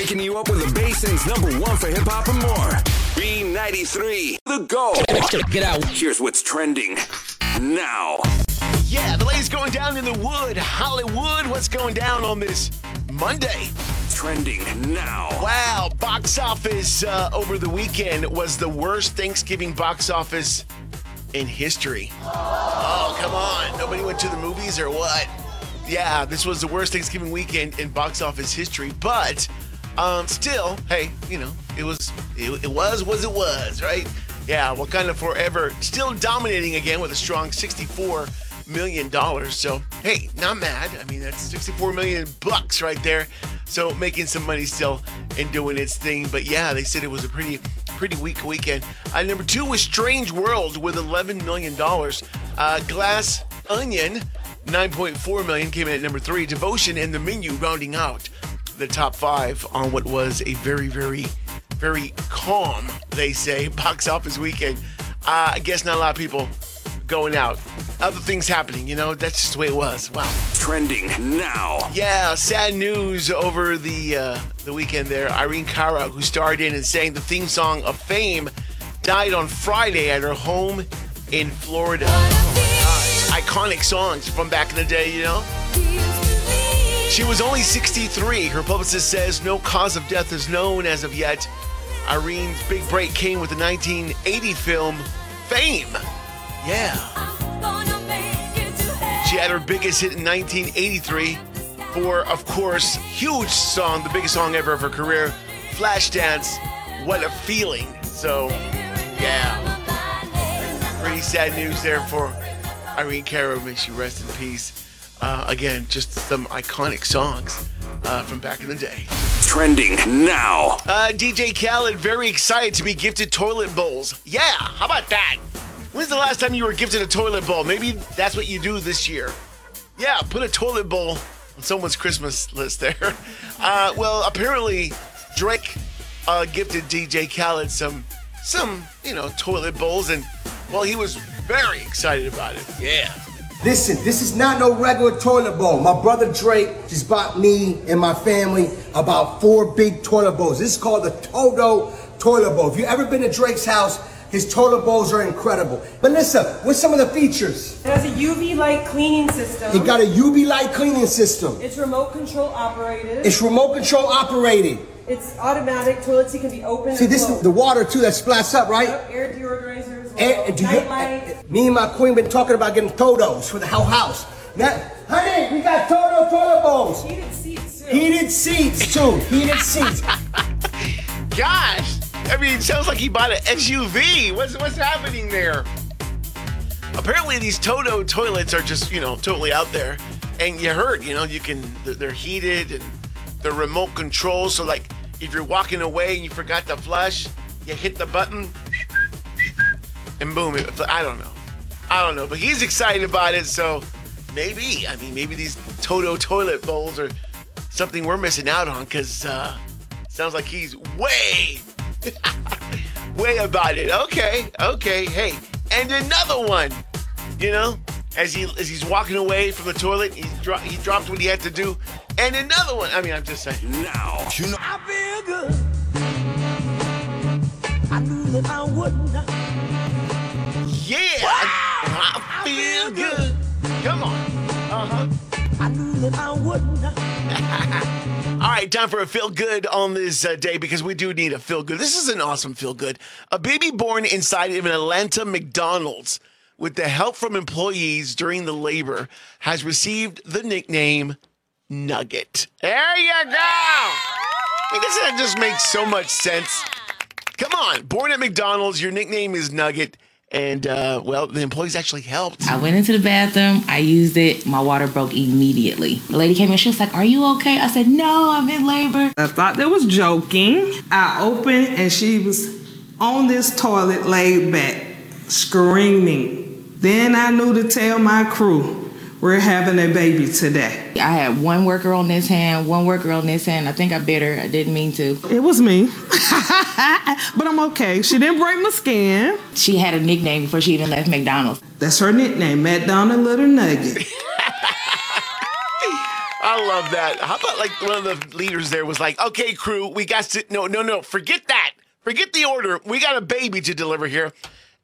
Waking you up with the Basin's number one for hip hop and more. B93, the go. Get out. Here's what's trending now. Yeah, the latest going down in the wood. Hollywood, what's going down on this Monday? Trending now. Wow, box office uh, over the weekend was the worst Thanksgiving box office in history. Oh, come on. Nobody went to the movies or what? Yeah, this was the worst Thanksgiving weekend in box office history, but um, still, hey, you know, it was, it, it was, was it was, right? Yeah, Wakanda Forever still dominating again with a strong 64 million dollars. So, hey, not mad. I mean, that's 64 million bucks right there. So, making some money still and doing its thing. But yeah, they said it was a pretty pretty weak weekend. Uh, number 2 was Strange World with 11 million dollars. Uh, Glass Onion 9.4 million came in at number 3. Devotion and The Menu rounding out the top 5 on what was a very very very calm, they say, box office weekend. Uh, I guess not a lot of people going out. Other things happening, you know, that's just the way it was. Wow. Trending now. Yeah, sad news over the uh, the weekend there. Irene Cara, who starred in and sang the theme song of Fame, died on Friday at her home in Florida. Iconic songs from back in the day, you know? She was only 63. Her publicist says no cause of death is known as of yet. Irene's big break came with the 1980 film Fame. Yeah. She had her biggest hit in 1983 for, of course, huge song, the biggest song ever of her career, Flashdance, What a Feeling. So, yeah. Pretty sad news there for Irene Cara. May she rest in peace. Uh, again, just some iconic songs uh, from back in the day. Trending now. Uh, DJ Khaled very excited to be gifted toilet bowls. Yeah, how about that? When's the last time you were gifted a toilet bowl? Maybe that's what you do this year. Yeah, put a toilet bowl on someone's Christmas list there. Uh, well, apparently Drake uh, gifted DJ Khaled some some you know toilet bowls, and well, he was very excited about it. Yeah. Listen, this is not no regular toilet bowl. My brother Drake just bought me and my family about four big toilet bowls. This is called the Toto toilet bowl. If you ever been to Drake's house, his toilet bowls are incredible. Melissa, what's some of the features? It has a UV light cleaning system. It got a UV light cleaning system. It's remote control operated. It's remote control operated. It's automatic. Toilet seat can be open. See, this is closed. the water too that splats up, right? Yep, air deodorizers. And, do you, night eh, me and my queen been talking about getting Totos for the whole house. Now, honey, we got Toto toilet bowls. Heated seats too. Heated seats too. Heated seats. Gosh, I mean, it sounds like he bought an SUV. What's what's happening there? Apparently, these Toto toilets are just you know totally out there, and you heard you know you can they're- they're heated and they're remote control. So like if you're walking away and you forgot to flush, you hit the button, and boom. It, I don't know, I don't know, but he's excited about it. So maybe I mean maybe these Toto toilet bowls are something we're missing out on because uh, sounds like he's way way about it. Okay, okay, hey, and another one. You know, as he as he's walking away from the toilet, he dro- he dropped what he had to do, and another one. I mean, I'm just saying. Now. You know, I feel good. I knew that I would not. Feel good. Come on. Uh huh. I knew that I would not. All right, time for a feel good on this uh, day because we do need a feel good. This is an awesome feel good. A baby born inside of an Atlanta McDonald's with the help from employees during the labor has received the nickname Nugget. There you go. I guess that just makes so much sense. Come on, born at McDonald's, your nickname is Nugget. And, uh, well, the employees actually helped. I went into the bathroom, I used it, my water broke immediately. The lady came in, she was like, Are you okay? I said, No, I'm in labor. I thought they was joking. I opened and she was on this toilet laid back, screaming. Then I knew to tell my crew, we're having a baby today. I had one worker on this hand, one worker on this hand. I think I bit her. I didn't mean to. It was me. but I'm okay. She didn't break my skin. She had a nickname before she even left McDonald's. That's her nickname, McDonald Little Nugget. I love that. How about like one of the leaders there was like, okay, crew, we got to, no, no, no, forget that. Forget the order. We got a baby to deliver here.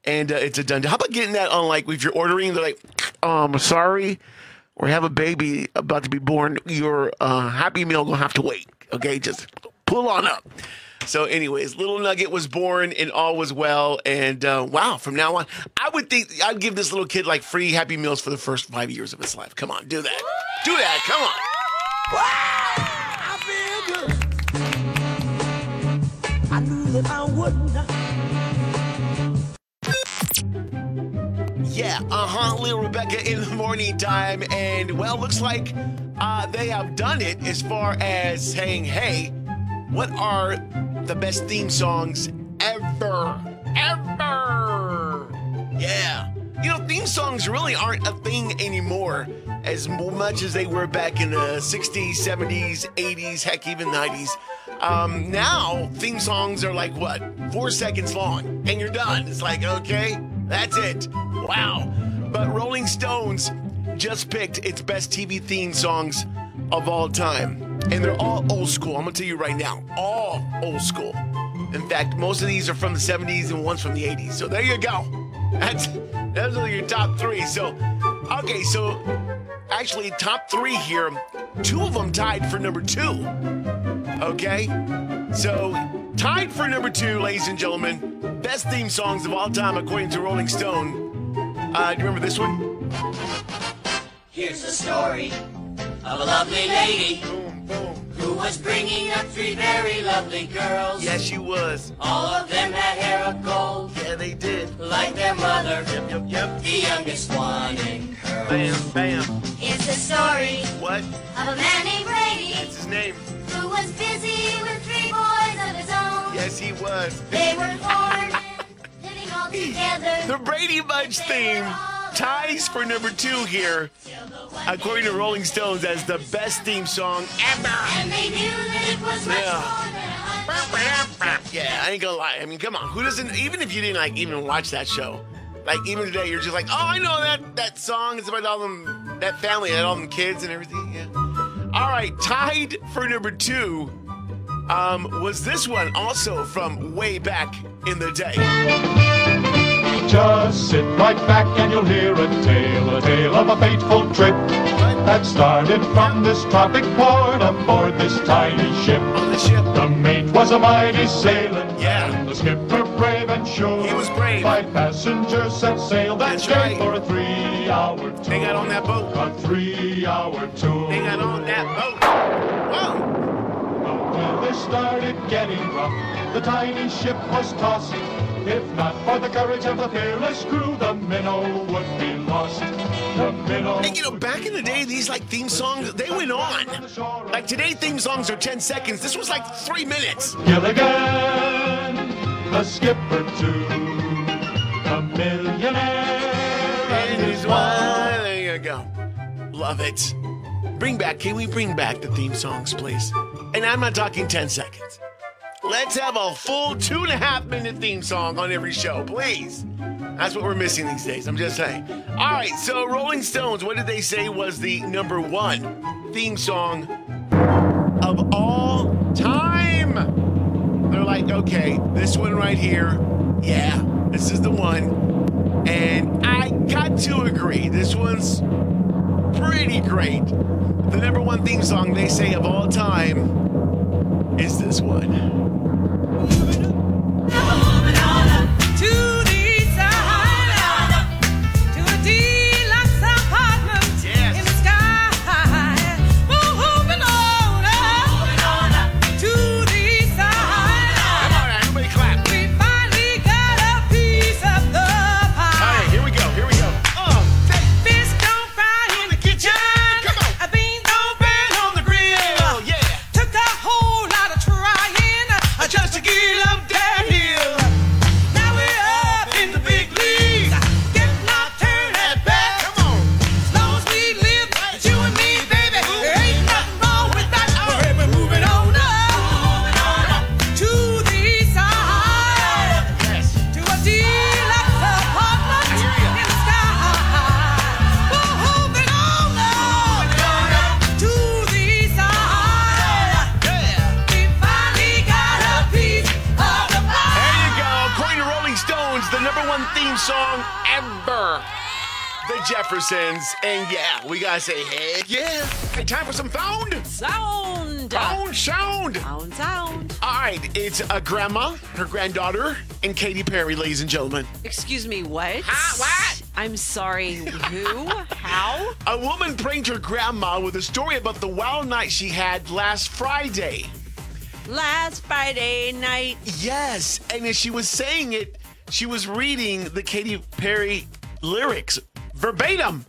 And uh, it's a done. How about getting that on like if you're ordering, they're like, um, sorry, we have a baby about to be born. Your uh, Happy Meal gonna have to wait. Okay, just pull on up. So, anyways, little Nugget was born and all was well. And uh, wow, from now on, I would think I'd give this little kid like free Happy Meals for the first five years of his life. Come on, do that. Do that. Come on. Good. I knew that I Yeah, uh huh. Little Rebecca in the morning time. And well, looks like uh, they have done it as far as saying, hey, what are the best theme songs ever? Ever! Yeah. You know, theme songs really aren't a thing anymore as much as they were back in the 60s, 70s, 80s, heck, even 90s. Um, now, theme songs are like what? Four seconds long, and you're done. It's like, okay, that's it. Wow. But Rolling Stones just picked its best TV theme songs of all time. And they're all old school. I'm going to tell you right now, all old school. In fact, most of these are from the 70s and one's from the 80s. So there you go. That's those are your top three. So, okay, so actually, top three here, two of them tied for number two. Okay, so tied for number two, ladies and gentlemen, best theme songs of all time according to Rolling Stone. Uh, do you remember this one? Here's the story of a lovely lady Boom, boom. who was bringing up three very lovely girls. Yes, she was. All of them had hair of gold, Yeah, they did. like their mother, Yep, yep, yep. the youngest one in curls. Bam, bam. It's the story What? of a man named Brady That's his name. who was busy with three boys of his own. Yes, he was. They were born living all together. The Brady Bunch theme ties for number two here, according to Rolling Stones, as the best theme song ever. And they knew that it was much Yeah. more than a. Yeah, I ain't gonna lie. I mean, come on, who doesn't? Even if you didn't like even watch that show, like even today, you're just like, oh, I know that that song. It's about all them that family and all them kids and everything. Yeah. All right, tied for number two. Um, was this one also from way back in the day? Just sit right back and you'll hear a tale, a tale of a fateful trip that started from this tropic port aboard this tiny ship. On the ship. The mate was a mighty sailor. Yeah. And the skipper brave and sure. He was brave. Five passengers set sail that That's day right. for a three-hour tour. They got on that boat. A three-hour tour. They got on that boat. Whoa. Started getting rough. The tiny ship was tossed. If not for the courage of the fearless crew, the minnow would be lost. The minnow. And you know, back in the day, these like theme songs, they went on. Like today, theme songs are 10 seconds. This was like three minutes. Gilligan, the skipper too, the millionaire And his wife. There you go. Love it. Bring back, can we bring back the theme songs, please? And I'm not talking 10 seconds. Let's have a full two and a half minute theme song on every show, please. That's what we're missing these days. I'm just saying. All right, so Rolling Stones, what did they say was the number one theme song of all time? They're like, okay, this one right here, yeah, this is the one. And I got to agree, this one's pretty great. The number one theme song they say of all time is this one. And yeah, we gotta say, hey, yeah. Hey, time for some found. Sound. Found sound. Sound, sound. All right, it's a grandma, her granddaughter, and Katy Perry, ladies and gentlemen. Excuse me, what? Huh, what? I'm sorry, who? How? A woman pranked her grandma with a story about the wild night she had last Friday. Last Friday night. Yes, and as she was saying it, she was reading the Katy Perry lyrics verbatim.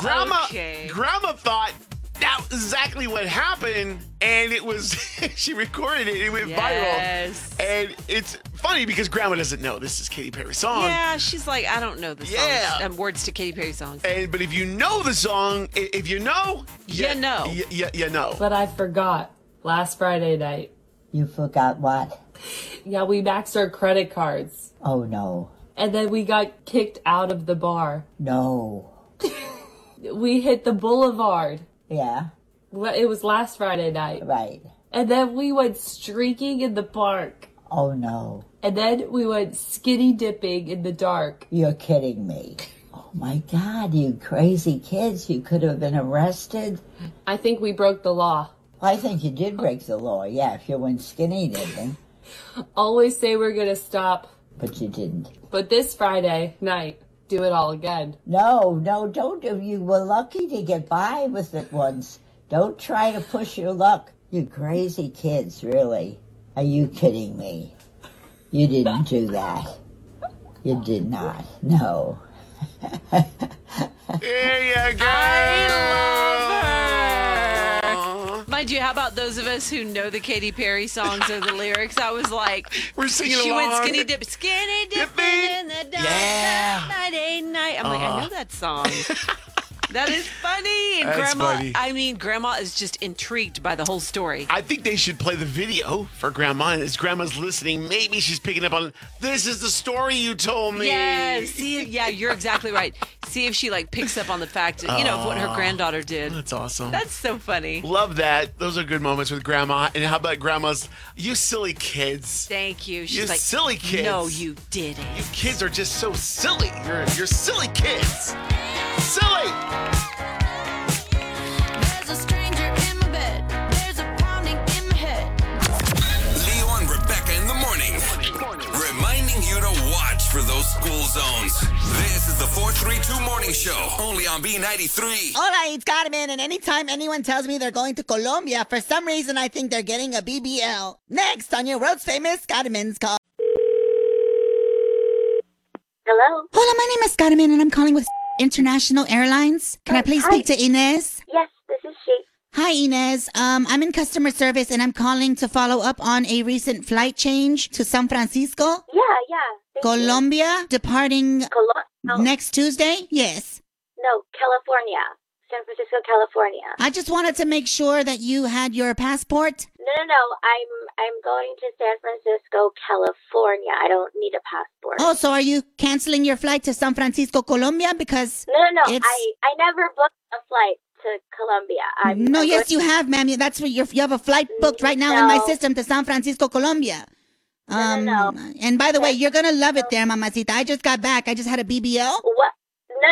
Grandma, okay. Grandma thought that was exactly what happened, and it was she recorded it. It went Yes. viral, and it's funny because Grandma doesn't know this is Katy Perry's song. Yeah, she's like, I don't know the songs, Yeah. um, words to Katy Perry songs. And but if you know the song, if you know, You know. you, you, you know. But I forgot last Friday night. You forgot what? Yeah, we maxed our credit cards. Oh no. And then we got kicked out of the bar. No. We hit the boulevard. Yeah, It was last Friday night. right. And then we went streaking in the park. Oh no. And then we went skinny dipping in the dark. You're kidding me. Oh my god, you crazy kids. You could have been arrested. I think we broke the law. I think you did break the law, yeah, if you went skinny dipping. Always say we're gonna stop, But you didn't. but this Friday night, do it all again. No, no, don't. do- You were lucky to get by with it once. Don't try to push your luck. You crazy kids, really. Are you kidding me? You didn't do that. You did not. No. There you go. I love her. Mind you, how about those of us who know the Katy Perry songs or the lyrics? I was like, We're singing she along. went skinny dip, skinny dipping Dipping. in the dark Yeah. Friday night. I'm like, I know uh-huh. that song. that is funny. And That's grandma, funny. I mean, grandma is just intrigued by the whole story. I think they should play the video for Grandma. And as Grandma's listening, maybe she's picking up on this is the story you told me. Yeah, see, yeah, you're exactly right. See if she like picks up on the fact, you know, of what her granddaughter did. That's awesome. That's so funny. Love that. Those are good moments with Grandma. And how about Grandma's, you silly kids? Thank you. She's You like, silly kids. No, you didn't. You kids are just so silly. You're, you're silly kids. Silly. There's a stranger in my bed. There's a pounding in my head. Leo and Rebecca in the morning. Reminding you to watch for those school zones. This is the 432 Morning Show, only on B93. Hola, it's Carmen, and anytime anyone tells me they're going to Colombia, for some reason I think they're getting a BBL. Next on your world's famous Carmen's Call. Hello? Hola, my name is Carmen, and I'm calling with International Airlines. Can I please speak to Inez? Yes, this is she. Hi, Inez. Um, I'm in customer service, and I'm calling to follow up on a recent flight change to San Francisco, Yeah, yeah. Thank you. Colombia, departing Colo- no, next Tuesday. Yes. no, California. San Francisco, California. I just wanted to make sure that you had your passport. No, no, no. I'm I'm going to San Francisco, California. I don't need a passport. Oh, so are you canceling your flight to San Francisco, Colombia? Because no, no, no. it's- I I never booked a flight to Colombia. I'm, no, yes, you have, ma'am. That's where you're, you have a flight booked right now in my system to San Francisco, Colombia. Um, no, And by the way, you're gonna love it there, mamacita. I just got back. I just had a BBL. What? No,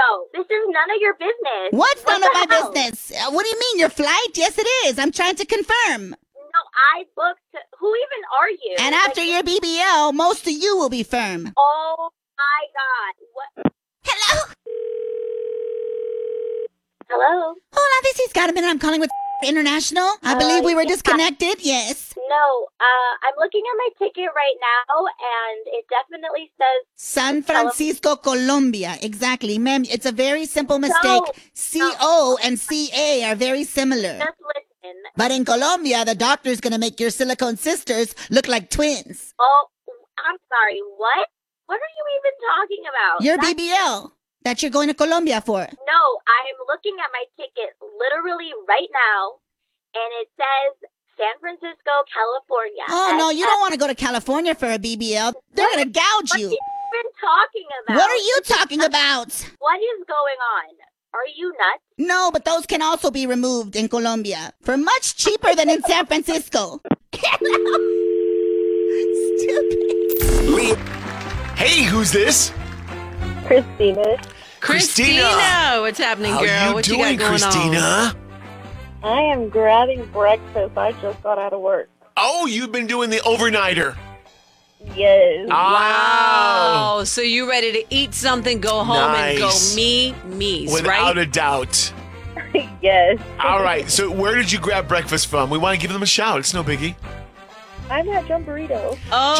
no. This is none of your business. What's What none of my hell? business? Uh, What do you mean, your flight? Yes, it is. I'm trying to confirm. No, I booked. Who even are you? And Like, after your BBL, most of you will be firm. Oh my God! What? Hello. Hello. Hola, this is Carmen. I'm calling with International. I Uh, believe we were disconnected. Yes. No, uh, I'm looking at my ticket right now, and it definitely says San Francisco, Colombia. Exactly, ma'am. It's a very simple mistake. CO and CA are very similar. just listen. But in Colombia, the doctor's gonna make your silicone sisters look like twins. Oh, I'm sorry. What? What are you even talking about? Your That's- BBL that you're going to Colombia for. No, I'm looking at my ticket literally right now, and it says San Francisco, California. Oh And no, you that's don't want to go to California for a BBL. They're gonna gouge you. What are you even talking about? What are you talking about? What is going on? Are you nuts? No, but those can also be removed in Colombia for much cheaper than in San Francisco. Stupid. Hey, who's this? Christina. Christina, what's happening, How girl? you what doing, you got going Christina? I am grabbing breakfast. I just got out of work. Oh, you've been doing the overnighter. Yes. Ah. Wow. So you ready to eat something, go home, and go Nice. me, me's, Without right? a doubt. yes. All right. So, where did you grab breakfast from? We want to give them a shout. It's no biggie. I'm at Jump Burrito. Oh,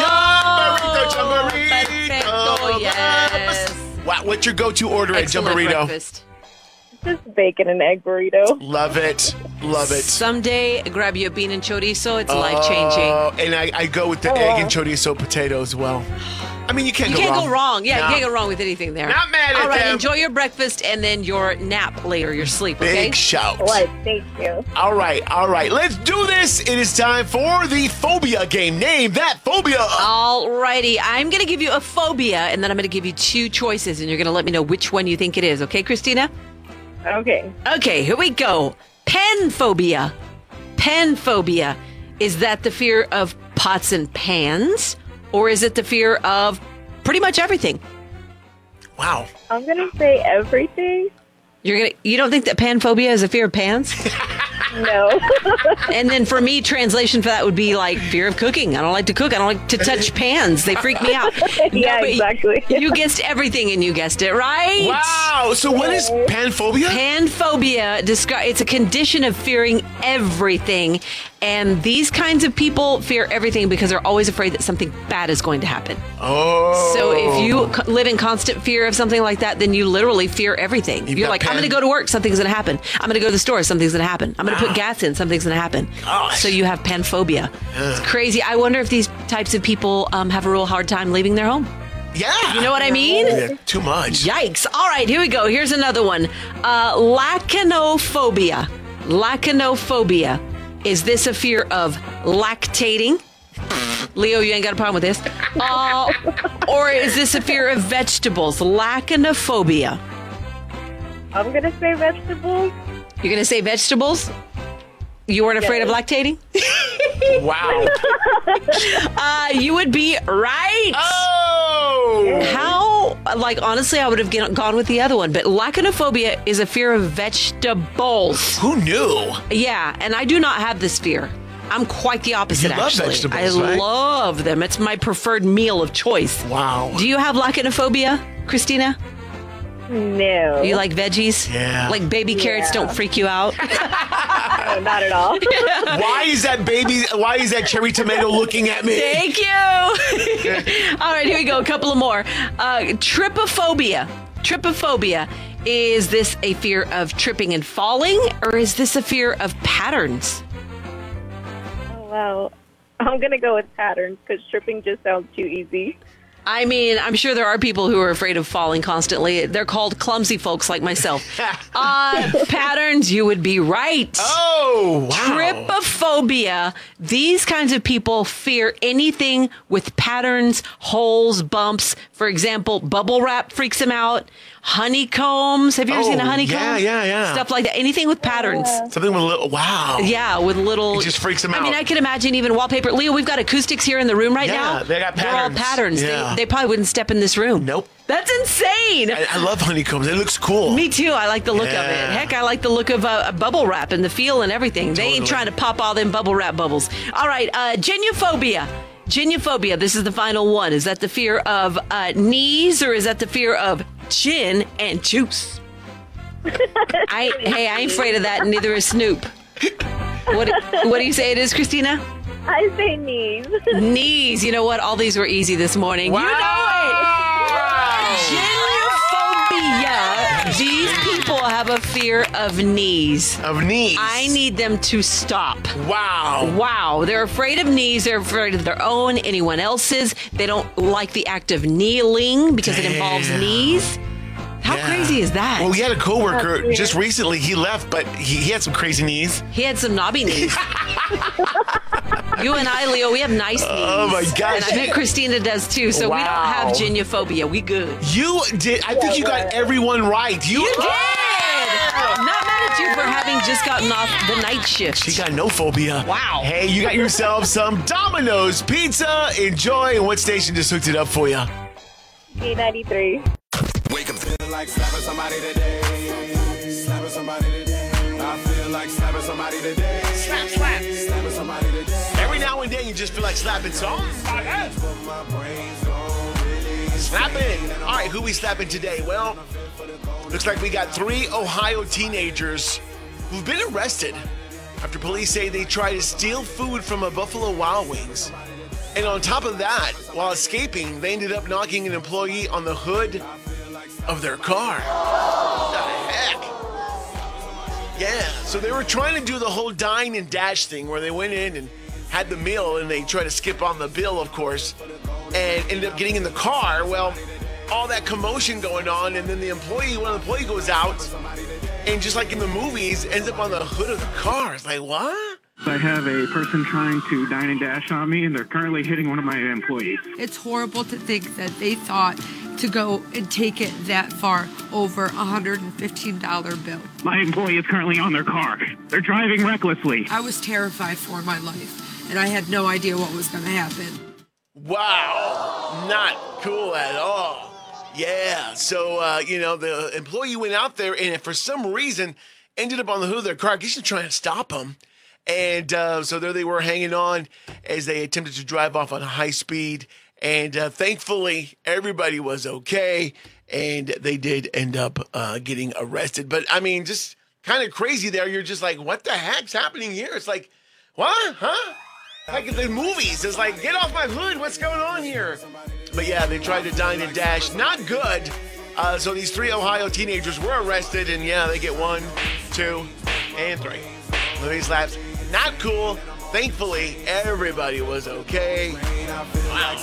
Jumperito. perfecto, yes. Wow, what's your go-to order at Excellent Jumperito? breakfast. Just bacon and egg burrito. Love it. Love it. Someday, grab you a bean and chorizo. It's life changing. Oh, and I, I go with the Oh, egg and chorizo potato as well. I mean, you can't You go can't wrong. go wrong. Yeah, No. you can't go wrong with anything there. Not mad at All right, them. enjoy your breakfast and then your nap later, your sleep, okay? Big shout. What? Thank you. All right, all right. Let's do this. It is time for the phobia game. Name that phobia. All righty. I'm gonna give you a phobia, and then I'm gonna give you two choices, and you're gonna let me know which one you think it is. Okay, Christina? Okay. Okay, here we go. Pen phobia. Pen phobia. Is that the fear of pots and pans, or is it the fear of pretty much everything? Wow. I'm gonna say everything. You're gonna. You don't think that pan phobia is a fear of pans? No. and then for me, translation for that would be like fear of cooking. I don't like to cook. I don't like to touch pans. They freak me out. Yeah, but exactly. You guessed everything, and you guessed it right. Wow. So what is panphobia? Panphobia descri- it's a condition of fearing everything. And these kinds of people fear everything because they're always afraid that something bad is going to happen. Oh. So if you oh. live in constant fear of something like that, then you literally fear everything. You've You're got like, I'm going to go to work, something's going to happen. I'm going to go to the store, something's going to happen. I'm going to put gas in, something's going to happen. Gosh. So you have panphobia. It's crazy. I wonder if these types of people um, have a real hard time leaving their home. Yeah. You know what I mean? Yeah, too much. Yikes. All right, here we go. Here's another one. Uh, lachanophobia. Lachanophobia. Is this a fear of lactating? Leo, you ain't got a problem with this. Uh, or is this a fear of vegetables? Lachanophobia. I'm gonna say vegetables. You're going to say vegetables? You weren't afraid of lactating? Wow. Uh, you would be right. Oh. How, like, honestly, I would have get- gone with the other one, but lachanophobia is a fear of vegetables. Who knew? Yeah, and I do not have this fear. I'm quite the opposite, You love actually. vegetables, I right? love them. It's my preferred meal of choice. Wow. Do you have lachanophobia, Christina? No. You like veggies? Yeah. Like baby carrots don't freak you out? No, not at all. Why is that baby? Why is that cherry tomato looking at me? Thank you. All right, here we go. A couple of more. Uh, trypophobia. Trypophobia. Is this a fear of tripping and falling, or is this a fear of patterns? Oh, wow. I'm gonna go with patterns because tripping just sounds too easy. I mean, I'm sure there are people who are afraid of falling constantly. They're called clumsy folks like myself. uh, patterns, you would be right. Oh, wow. Trypophobia. These kinds of people fear anything with patterns, holes, bumps. For example, bubble wrap freaks them out. Honeycombs. Have you ever Oh, seen a honeycomb? yeah, yeah, yeah. Stuff like that. Anything with patterns. Something with a little. Wow. Yeah, with little. It just freaks 'em I mean, out. I mean, I can imagine even wallpaper. Leo, we've got acoustics here in the room right Yeah, now. they got patterns. They're all patterns. patterns. Yeah. They, they probably wouldn't step in this room. Nope. That's insane. I, I love honeycombs. It looks cool. Me too. I like the look of it. Heck, I like the look of uh, bubble wrap and the feel and everything. They ain't trying to pop all them bubble wrap bubbles. All right, uh, geniophobia. Geniophobia. This is the final one. Is that the fear of uh, knees or is that the fear of gin and juice? I hey, I ain't afraid of that. Neither is Snoop. What what do you say it is, Christina? I say knees. Knees. You know what? All these were easy this morning. You know it. Geniophobia. These people have a fear of knees. Of knees. I need them to stop. Wow. Wow. They're afraid of knees. They're afraid of their own, anyone else's. They don't like the act of kneeling because it involves knees. How Yeah. crazy is that? Well, we had a coworker That's just recently. He left, but he, he had some crazy knees. He had some knobby knees. you and I, Leo, we have nice oh knees. Oh, my gosh. And I bet Christina does too. So we don't have Wow. geniophobia. We good. You did. I think you got everyone right. You, You did! Not mad at you for having just gotten off the night shift. She got no phobia. Wow. Hey, you got yourself some Domino's pizza. Enjoy. And what station just hooked it up for you? B93. Wake up. Feel like slapping somebody today. Slapping somebody today. I feel like slapping somebody today. Slap, slap. You just feel like slapping. Slapping. All right, who we slapping today? Well, looks like we got three Ohio teenagers who've been arrested after police say they tried to steal food from a Buffalo Wild Wings. And on top of that, while escaping, they ended up knocking an employee on the hood of their car. What the heck? Yeah, so they were trying to do the whole dine and dash thing where they went in and had the meal and they tried to skip on the bill, of course, and ended up getting in the car. Well, all that commotion going on, and then the employee, one of the employee goes out, and just like in the movies, ends up on the hood of the car. It's like, what? I have a person trying to dine and dash on me, and they're currently hitting one of my employees. It's horrible to think that they thought to go and take it that far over a $115 bill. My employee is currently on their car. They're driving recklessly. I was terrified for my life, and I had no idea what was going to happen. Wow, not cool at all. Yeah, so uh, you know the employee went out there and for some reason ended up on the hood of their car. I guess trying to stop them, and uh, so there they were hanging on as they attempted to drive off on high speed. And uh, thankfully, everybody was okay, and they did end up uh, getting arrested. But I mean, just kind of crazy there. You're just like, what the heck's happening here? It's like, what? Huh? Like the movies, it's like, get off my hood. What's going on here? But yeah, they tried to dine and dash. Not good. Uh, so these three Ohio teenagers were arrested, and yeah, they get one, two, and three. Living slaps. Not cool. Thankfully, everybody was okay. Wow.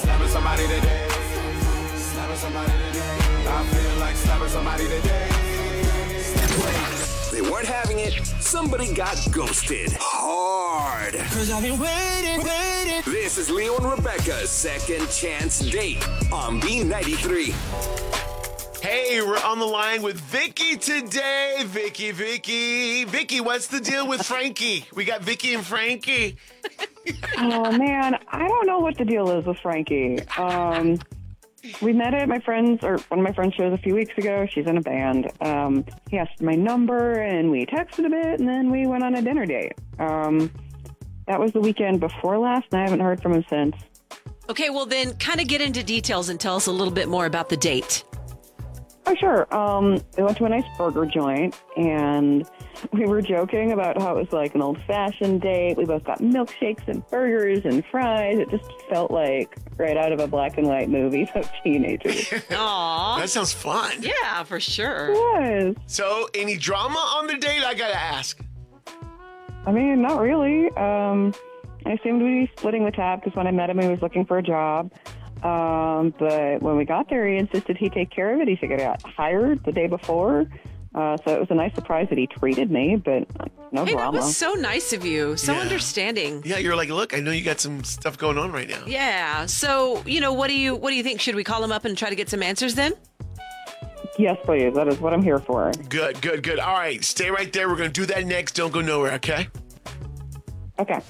They weren't having it. Somebody got ghosted. Hard. Cause I've been waiting, waiting. This is Leo and Rebecca's second chance date on B93. Hey, we're on the line with Vicky today. Vicky, Vicky. Vicky, what's the deal with Frankie? We got Vicky and Frankie. oh man, I don't know what the deal is with Frankie. Um, we met at my friend's or one of my friends' shows a few weeks ago. She's in a band. Um, he asked my number and we texted a bit, and then we went on a dinner date. Um, that was the weekend before last, and I haven't heard from him since. Okay, well then, kind of get into details and tell us a little bit more about the date. Oh, sure. Um, we went to a nice burger joint, and we were joking about how it was like an old-fashioned date. We both got milkshakes and burgers and fries. It just felt like right out of a black and white movie of teenagers. Aww. That sounds fun. Yeah, for sure. was. So, any drama on the date? I gotta ask. I mean, not really. Um, I assumed we'd be splitting the tab because when I met him, he was looking for a job. Um, but when we got there, he insisted he take care of it. He said he got hired the day before. Uh, so it was a nice surprise that he treated me, but no Hey, that was so nice of you. So Yeah. understanding. Yeah, you're like, look, I know you got some stuff going on right now. Yeah. So, you know, what do you what do you think? Should we call him up and try to get some answers then? Yes, please. That is what I'm here for. Good, good, good. All right, stay right there. We're gonna do that next. Don't go nowhere, okay? Okay.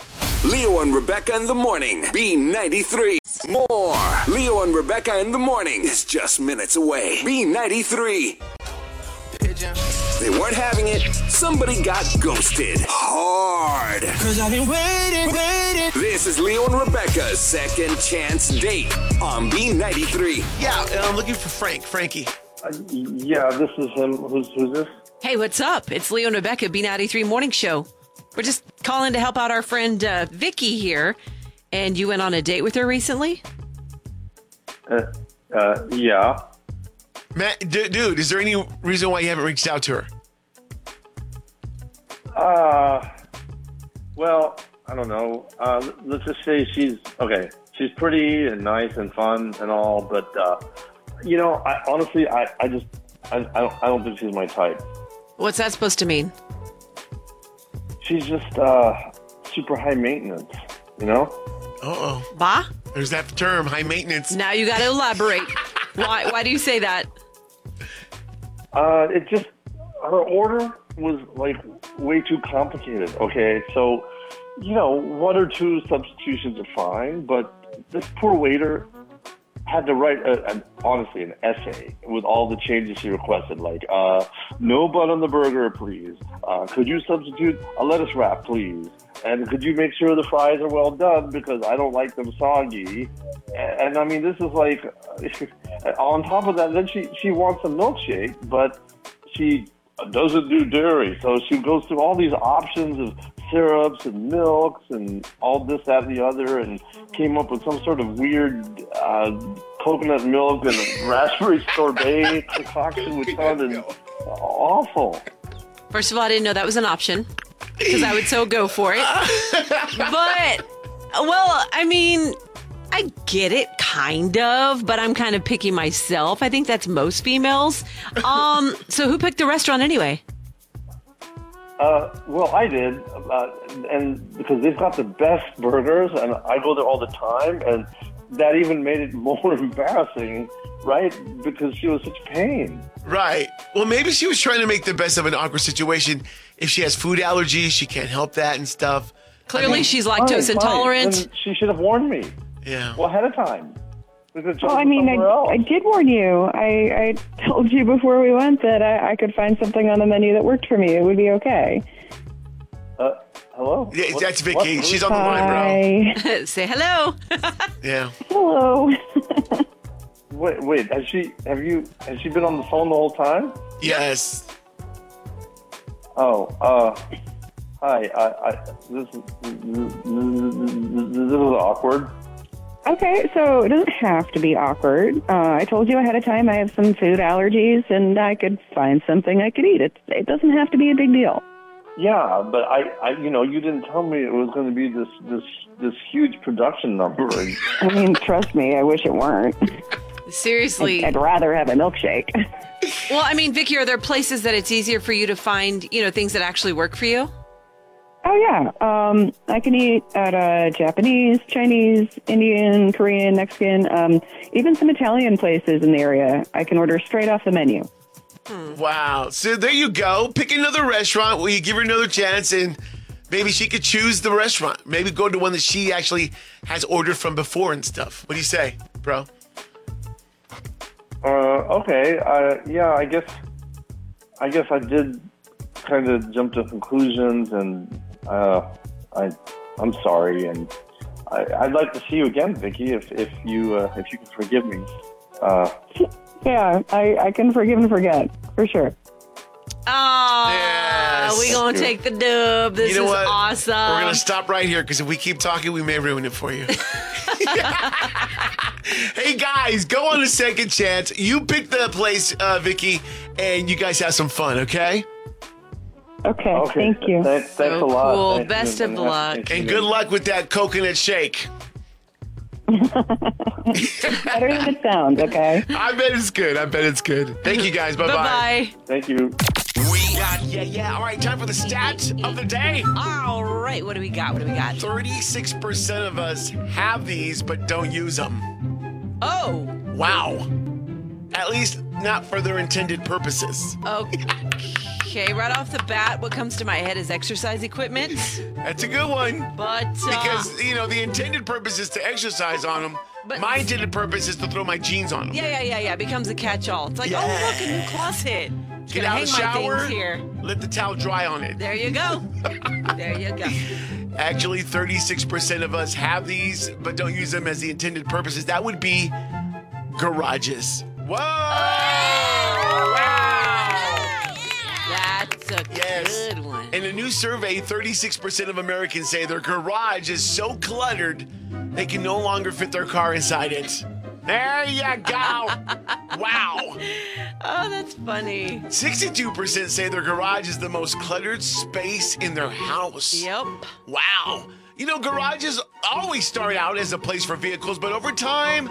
Leo and Rebecca in the morning. B93. More. Leo and Rebecca in the morning is just minutes away. B93. They weren't having it. Somebody got ghosted. Hard. Cause I've been waiting, waiting. This is Leo and Rebecca's second chance date on B93. Yeah, and I'm looking for Frank. Frankie. yeah, this is him. Who's who's this? Hey, what's up? It's Leo and Rebecca, B93 Morning Show. We're just calling to help out our friend uh, Vicky here. And you went on a date with her recently? Uh, uh, yeah. Matt, d- dude, is there any reason why you haven't reached out to her? Uh, well, I don't know. Uh, let's just say she's okay. She's pretty and nice and fun and all, but uh, you know, I honestly, I, I just, I, I don't, I don't think she's my type. What's that supposed to mean? She's just uh, super high maintenance. You know? Uh oh. Bah? There's that term, high maintenance. Now you got to elaborate. why, why do you say that? Uh, it just her order was like way too complicated. Okay, so you know one or two substitutions are fine, but this poor waiter, had to write, a, an, honestly, an essay with all the changes she requested, like uh, no bun on the burger, please. Uh, could you substitute a lettuce wrap, please? And could you make sure the fries are well done because I don't like them soggy? And, and I mean, this is like, on top of that, then she she wants a milkshake, but she doesn't do dairy, so she goes through all these options of syrups and milks and all this, that, and the other, and came up with some sort of weird uh, coconut milk and raspberry sorbet concoction, which sounded awful. First of all, I didn't know that was an option because I would so go for it. but, well, I mean, I get it, kind of, but I'm kind of picky myself. I think that's most females. Um, so who picked the restaurant anyway? Uh, well, I did, uh, and because they've got the best burgers, and I go there all the time, and that even made it more embarrassing, right? Because she was such pain. Right. Well, maybe she was trying to make the best of an awkward situation. If she has food allergies, she can't help that and stuff. Clearly, she's lactose Fine, fine. intolerant. Then she should have warned me. Yeah. Well, ahead of time. We could've Well, I mean, I. I did warn you. I, I told you before we went that I, I could find something on the menu that worked for me. It would be okay. Uh, hello? Yeah, What- that's Vicky. what- She's on the line, bro. Say hello. Yeah. Hello. Wait, wait. Has she? Have you? Has she been on the phone the whole time? Yes. Oh, uh, hi. I, I this, is- this is awkward. Okay, so it doesn't have to be awkward. Uh, I told you ahead of time I have some food allergies, and I could find something I could eat. It it doesn't have to be a big deal. Yeah, but I, I, you know, you didn't tell me it was going to be this, this, this huge production number. I mean, trust me, I wish it weren't. Seriously. I'd, I'd rather have a milkshake. Well, I mean, Vicky, are there places that it's easier for you to find, you know, things that actually work for you? Oh yeah, um, I can eat at uh, Japanese, Chinese, Indian, Korean, Mexican, um, even some Italian places in the area. I can order straight off the menu. Wow. So there you go. Pick another restaurant where you give her another chance and maybe she could choose the restaurant. Maybe go to one that she actually has ordered from before and stuff. What do you say, bro? Uh, okay. Uh, yeah, I guess, I guess I did kind of jump to conclusions, and uh, I, I'm sorry, and I, I'd like to see you again, Vicky, if if you uh, if you can forgive me. Uh, Yeah, I, I can forgive and forget for sure. Oh, we gonna take the dub. This you know is what? awesome. We're gonna stop right here because if we keep talking, we may ruin it for you. hey guys, go on a second chance. You pick the place, uh, Vicky, and you guys have some fun. Okay. Okay, Okay, thank you. thanks- thanks So a lot. cool. Thank Best you. of luck. And good luck with that coconut shake. Better than it sounds, okay? I bet it's good. I bet it's good. Thank you guys. Bye bye. Bye Thank you. We got yeah yeah. All right, time for the stat of the day. All right, what do we got? What do we got? Thirty-six percent of us have these but don't use them. Oh, Wow. At least not for their intended purposes. okay. Okay, right off the bat, what comes to my head is exercise equipment. That's a good one. But uh, Because, you know, the intended purpose is to exercise on them. But- My intended purpose is to throw my jeans on them. yeah, yeah, yeah, yeah, becomes a catch-all. It's like, oh look, a new closet. Get out of the shower, here. let the towel dry on it. There you go. there you go. Actually, 36% of us have these, but don't use them as the intended purposes. That would be garages. Whoa! That's a Yes. good one. In a new survey, 36% of Americans say their garage is so cluttered they can no longer fit their car inside it. There you go. wow. Oh, that's funny. 62% say their garage is the most cluttered space in their house. Yep. Wow. You know, garages always start out as a place for vehicles, but over time,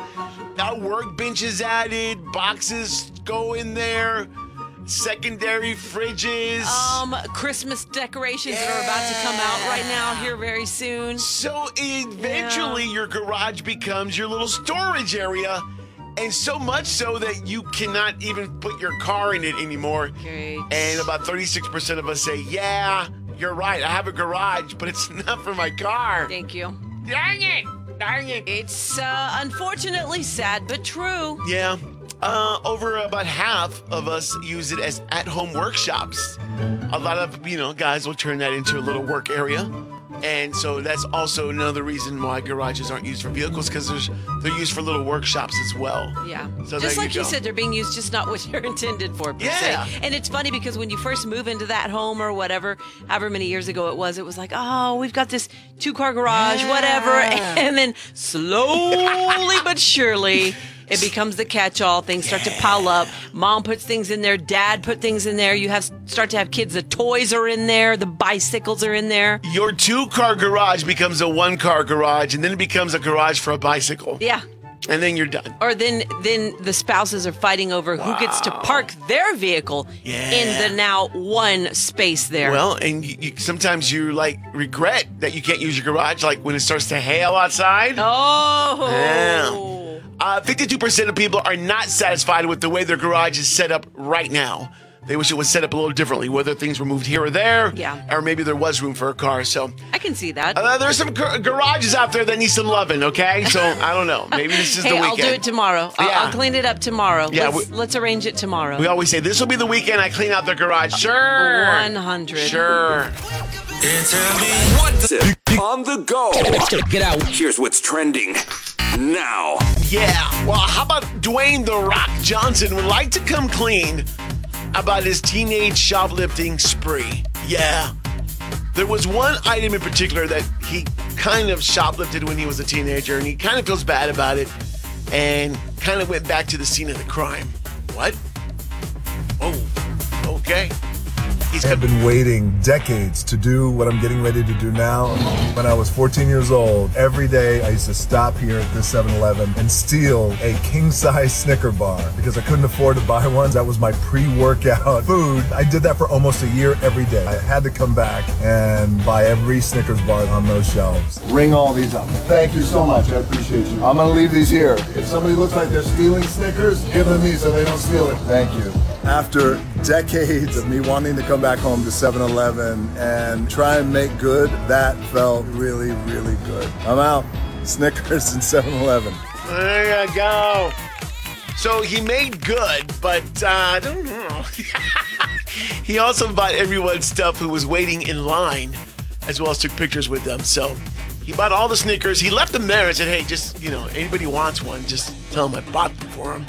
now workbenches added, boxes go in there, secondary fridges. Um, Christmas decorations that are about to come out right now here very soon. So eventually, your garage becomes your little storage area. And so much so that you cannot even put your car in it anymore. Great. And about 36% of us say, Yeah, you're right. I have a garage, but it's not for my car. Thank you. Dang it! Dang it. It's uh, unfortunately sad but true. Yeah. Uh, over about half of us use it as at-home workshops. A lot of you know guys will turn that into a little work area, and so that's also another reason why garages aren't used for vehicles because they're used for little workshops as well. Yeah. So just like you you, said, they're being used just not what they're intended for, per Yeah. se. And it's funny because when you first move into that home or whatever, however many years ago it was, it was like, oh, we've got this two car garage, whatever. And then slowly but surely, it becomes the catch all. Things start to pile up. Mom puts things in there. Dad put things in there. You have start to have kids. The toys are in there. The bicycles are in there. Your two-car garage becomes a one-car garage, and then it becomes a garage for a bicycle. Yeah. And then you're done. Or then then the spouses are fighting over who gets to park their vehicle in the now one space there. Well, and you, you, sometimes you like regret that you can't use your garage, like when it starts to hail outside. Oh. Yeah. Uh, 52% of people are not satisfied with the way their garage is set up right now. They wish it was set up a little differently, whether things were moved here or there, Yeah. or maybe there was room for a car. So I can see that. uh, there's some gar- garages out there that need some loving. Okay, so I don't know. Maybe this is hey, the weekend. I'll do it tomorrow. I'll, Yeah. I'll clean it up tomorrow. Yeah, let's, let's arrange it tomorrow. We always say this will be the weekend I clean out the garage. Sure. 100. Sure. On the go. Get out. Here's what's trending now. Yeah. Well, how about Dwayne The Rock Johnson would like to come clean about his teenage shoplifting spree? Yeah. There was one item in particular that he kind of shoplifted when he was a teenager, and he kind of feels bad about it and kind of went back to the scene of the crime. What? Oh, okay. He's I've been waiting decades to do what I'm getting ready to do now. When I was 14 years old, every day I used to stop here at this 7-Eleven and steal a king-size Snicker bar because I couldn't afford to buy one. That was my pre-workout food. I did that for almost a year every day. I had to come back and buy every Snickers bar on those shelves. Ring all these up. Thank you so much. I appreciate you. I'm gonna leave these here. If somebody looks like they're stealing Snickers, give them these so they don't steal it. Thank you. After decades of me wanting to come back home to 7-Eleven and try and make good, that felt really, really good. I'm out. Snickers and 7-Eleven. There you go. So he made good, but uh, I don't know. he also bought everyone stuff who was waiting in line, as well as took pictures with them. So he bought all the Snickers. He left them there and said, "Hey, just you know, anybody wants one, just tell them I bought them for them."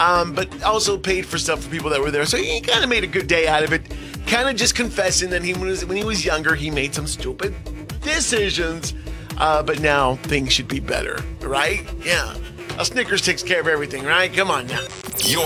Um, but also paid for stuff for people that were there. So he kind of made a good day out of it. Kind of just confessing that he was when he was younger, he made some stupid decisions. Uh, but now things should be better, right? Yeah. A Snickers takes care of everything, right? Come on now. You're